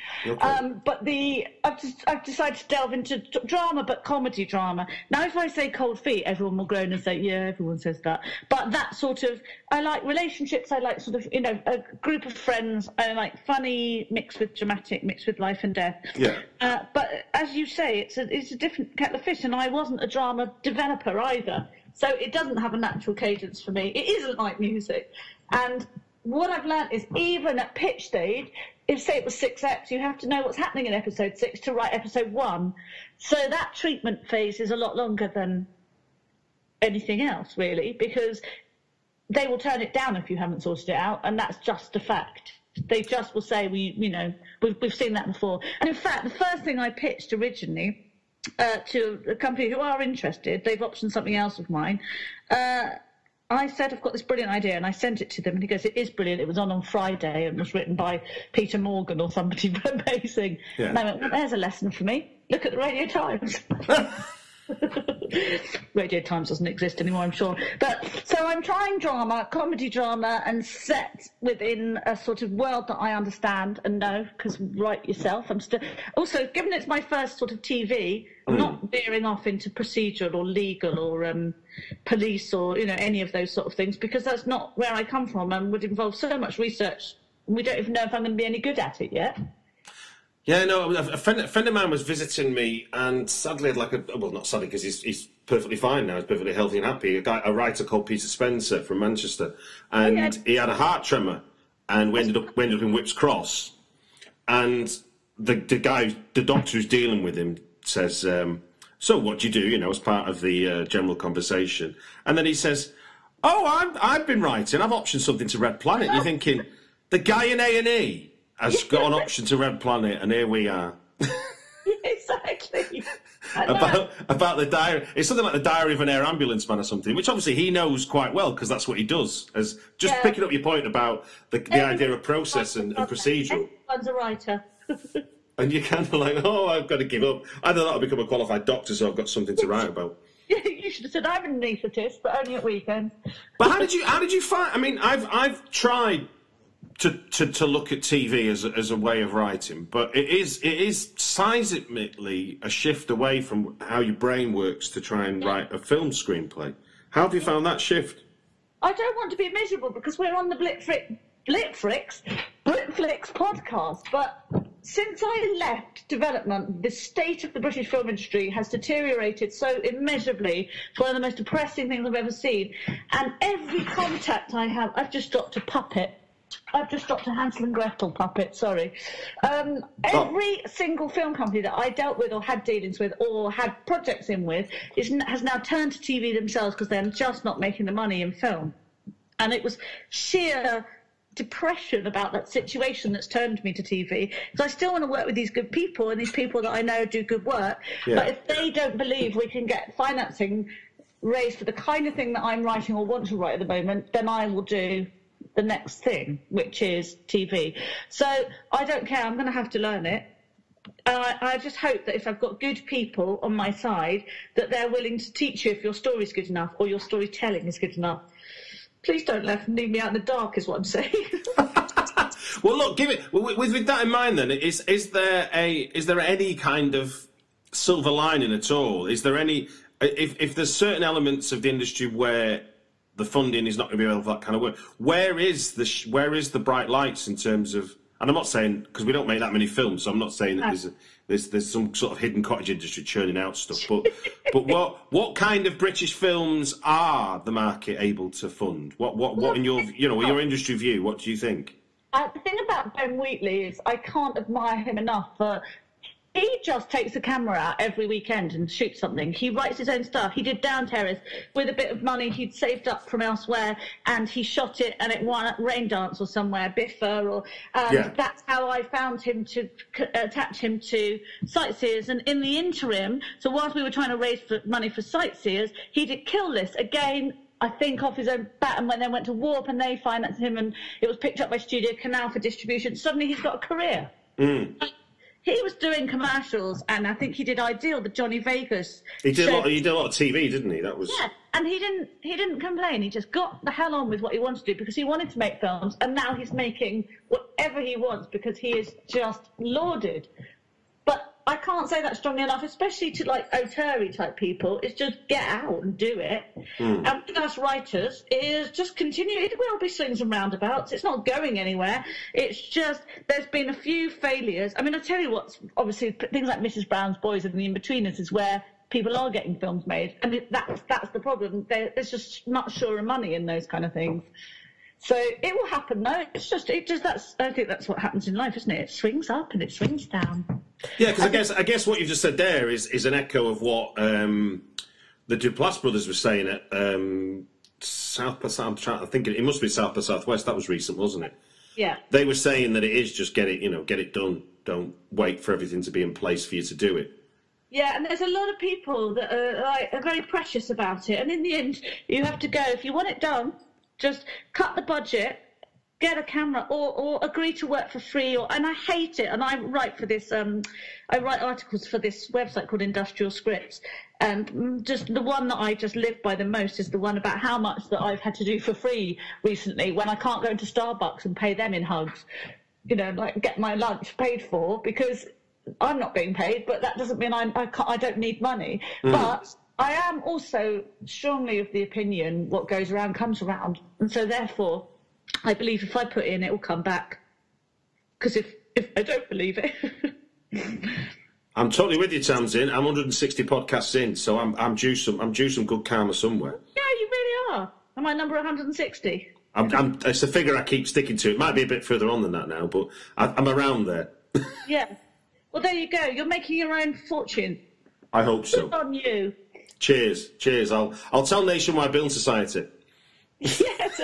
Um, but the I've, just, I've decided to delve into d- drama, but comedy drama. Now, if I say cold feet, everyone will groan and say, yeah, everyone says that. But that sort of, I like relationships. I like sort of, you know, a group of friends. I like funny mixed with dramatic, mixed with life and death. Yeah. Uh, but as you say, it's a it's a different kettle of fish, and I wasn't a drama developer either, so it doesn't have a natural cadence for me. It isn't like music, and what I've learned is even at pitch stage, if say it was six eps, you have to know what's happening in episode six to write episode one. So that treatment phase is a lot longer than anything else, really, because they will turn it down if you haven't sorted it out, and that's just a fact. They just will say, "We, you know, we've, we've seen that before." And in fact, the first thing I pitched originally uh, to a company who are interested, they've optioned something else of mine. Uh, I said, "I've got this brilliant idea," and I sent it to them, and he goes, "It is brilliant. It was on on Friday and was written by Peter Morgan or somebody amazing." Yeah. And I went, "Well, there's a lesson for me. Look at the Radio Times." Radio Times doesn't exist anymore, I'm sure. But so I'm trying drama, comedy drama, and set within a sort of world that I understand and know. Because write yourself, I'm still also given it's my first sort of TV. I'm not veering off into procedural or legal or um, police or you know any of those sort of things because that's not where I come from and would involve so much research. We don't even know if I'm going to be any good at it yet. Yeah, no, a friend, a friend of mine was visiting me, and sadly, had like a well, not sadly because he's he's perfectly fine now. He's perfectly healthy and happy. A guy, a writer called Peter Spencer from Manchester, and yeah. he had a heart tremor, and we ended up we ended up in Whipps Cross, and the the guy, the doctor who's dealing with him, says, um, "So what do you do?" You know, as part of the uh, general conversation, and then he says, "Oh, I'm I've been writing. I've optioned something to Red Planet." You're thinking, the guy in A and E has got an option to Red Planet, and here we are. exactly. About about the diary. It's something like the diary of an air ambulance man or something, which obviously he knows quite well because that's what he does. As just Yeah. picking up your point about the, the idea of process and, and procedural, Everyone's a writer. and you're kind of like, oh, I've got to give up. Either that or become a qualified doctor, so I've got something to write about. you should have said I'm an anaesthetist, but only at weekends. But how did you how did you find? I mean, I've I've tried to, to, to look at TV as a, as a way of writing, but it is it is seismically a shift away from how your brain works to try and write a film screenplay. How have you found that shift? I don't want to be miserable because we're on the Blitfrick, Blitfricks, Blitflix podcast. But since I left development, the state of the British film industry has deteriorated so immeasurably. It's one of the most depressing things I've ever seen. And every contact I have, I've just dropped a puppet. I've just dropped a Hansel and Gretel puppet, sorry. Um, every single film company that I dealt with or had dealings with or had projects in with is, has now turned to TV themselves because they're just not making the money in film. And it was sheer depression about that situation that's turned me to TV. Because I still want to work with these good people and these people that I know do good work. Yeah. But if they don't believe we can get financing raised for the kind of thing that I'm writing or want to write at the moment, then I will do the next thing, which is TV. So I don't care. I'm going to have to learn it. And I, just hope that if I've got good people on my side, that they're willing to teach you if your story's good enough or your storytelling is good enough. Please don't let leave me out in the dark, is what I'm saying. Well, look, give it with, with that in mind. Then is is there a is there any kind of silver lining at all? Is there any if if there's certain elements of the industry where the funding is not going to be available for that kind of work, where is the sh- where is the bright lights in terms of? And I'm not saying because we don't make that many films, so I'm not saying that there's a, there's there's some sort of hidden cottage industry churning out stuff. But but what what kind of British films are the market able to fund? What what what in your you know your industry view? What do you think? Uh, the thing about Ben Wheatley is I can't admire him enough for. He just takes the camera out every weekend and shoots something. He writes his own stuff. He did Down Terrace with a bit of money he'd saved up from elsewhere, and he shot it, and it won at Raindance or somewhere, BIFA, or and Yeah. that's how I found him to c- attach him to Sightseers. And in the interim, so whilst we were trying to raise for money for Sightseers, he did Kill List again. I think off his own bat, and when they went to Warp and they financed him, and it was picked up by Studio Canal for distribution. Suddenly, he's got a career. Hmm. He was doing commercials, and I think he did Ideal, the Johnny Vegas. He did a lot. He did a lot of TV, didn't he? That was. Yeah, and he didn't. He didn't complain. He just got the hell on with what he wanted to do because he wanted to make films, and now he's making whatever he wants because he is just lauded. I can't say that strongly enough, especially to like Oteri type people. It's just get out and do it. Hmm. And with us writers, is just continue. It will be swings and roundabouts. It's not going anywhere. It's just there's been a few failures. I mean, I tell you what's obviously things like Mrs. Brown's Boys and the In-Betweeners is where people are getting films made, and it, that's that's the problem. There, there's just not sure of money in those kind of things. So it will happen though. It's just it just that's I think that's what happens in life, isn't it? It swings up and it swings down. Yeah, because I guess I guess what you've just said there is is an echo of what um, the Duplass brothers were saying at um, South by South. To think. It, it must be South by Southwest. That was recent, wasn't it? Yeah. They were saying that it is just get it, you know, get it done. Don't wait for everything to be in place for you to do it. Yeah, and there's a lot of people that are like are very precious about it, and in the end, you have to go if you want it done. Just cut the budget, get a camera or, or agree to work for free or and I hate it and I write for this um I write articles for this website called Industrial Scripts and mm, just the one that I just live by the most is the one about how much that I've had to do for free recently when I can't go into Starbucks and pay them in hugs you know like get my lunch paid for because I'm not being paid but that doesn't mean I I, can't, I don't need money. But I am also strongly of the opinion what goes around comes around and so therefore I believe if I put in, it will come back. Because if, if I don't believe it, I'm totally with you, Tamzin. I'm 160 podcasts in, so I'm I'm due some I'm due some good karma somewhere. yeah, you really are. Am I number 160? I'm, I'm, it's a figure I keep sticking to. It might be a bit further on than that now, but I, I'm around there. Yeah. Well, there you go. You're making your own fortune. I hope so. Good on you. Cheers, cheers. I'll I'll tell Nationwide Building Society. Yes.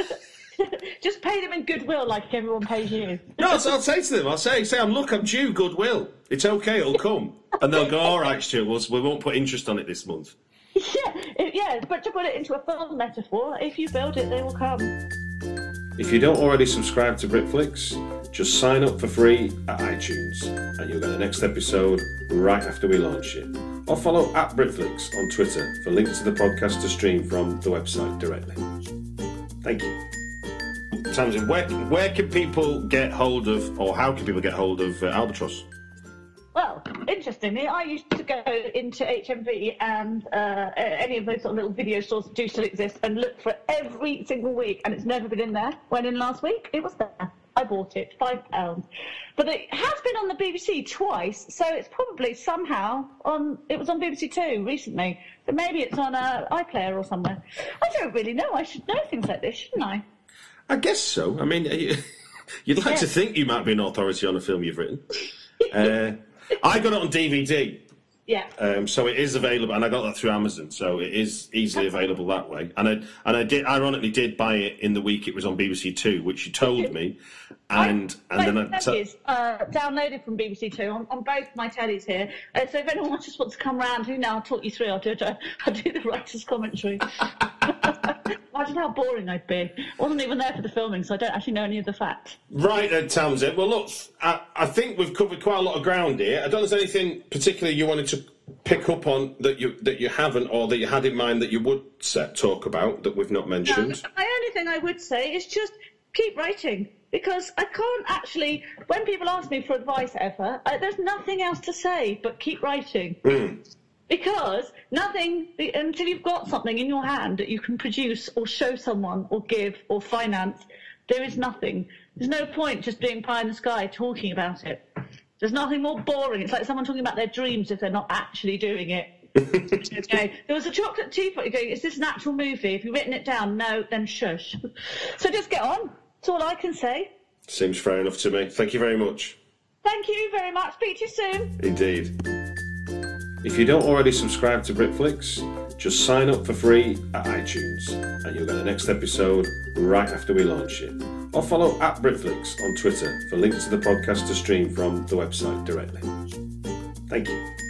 Just pay them in goodwill like everyone pays you. No, so I'll say to them, I'll say, say, I'm look, I'm due goodwill. It's okay, it'll come, and they'll go, all right, Stuart, we'll, we won't put interest on it this month. Yeah, it- yeah, but to put it into a film metaphor, if you build it, they will come. If you don't already subscribe to Britflicks, just sign up for free at iTunes, and you'll get the next episode right after we launch it. Or follow at Britflicks on Twitter for links to the podcast to stream from the website directly. Thank you. Tamzin, where, where can people get hold of, or how can people get hold of uh, Albatross? Well, interestingly, I used to go into HMV and uh, any of those sort of little video stores that do still exist and look for every single week, and it's never been in there. When in last week, it was there. I bought it, five pounds. But it has been on the BBC twice, so it's probably somehow on. It was on BBC Two recently, so maybe it's on uh, iPlayer or somewhere. I don't really know. I should know things like this, shouldn't I? I guess so. I mean, you- you'd like to think you might be an authority on a film you've written. uh, I got it on DVD. Yeah. Um, so it is available, and I got that through Amazon, so it is easily available that way. And I and I did, ironically, did buy it in the week it was on BBC Two, which you told me, and and then I. tellies, uh, downloaded from BBC Two on, on both my tellies here. Uh, so if anyone just wants to come round, who now I'll talk you through. I'll do it. I'll do the writer's commentary. Imagine how boring I'd be. I wasn't even there for the filming, so I don't actually know any of the facts. Right then, Townsend. Well, look, I, I think we've covered quite a lot of ground here. I don't know if there's anything particularly you wanted to pick up on that you that you haven't, or that you had in mind that you would set, talk about that we've not Um, mentioned. my only thing I would say is just keep writing because I can't actually. When people ask me for advice ever, I, there's nothing else to say but keep writing. Because nothing until you've got something in your hand that you can produce or show someone or give or finance, there is nothing. There's no point just being pie in the sky talking about it. There's nothing more boring. It's like someone talking about their dreams if they're not actually doing it. okay. There was a chocolate teapot. You're going, is this an actual movie? Have you written it down? No, then shush. So just get on. That's all I can say. Seems fair enough to me. Thank you very much. Thank you very much. Speak to you soon. Indeed. If you don't already subscribe to Britflicks, just sign up for free at iTunes, and you'll get the next episode right after we launch it. Or follow at Britflicks on Twitter for links to the podcast to stream from the website directly. Thank you.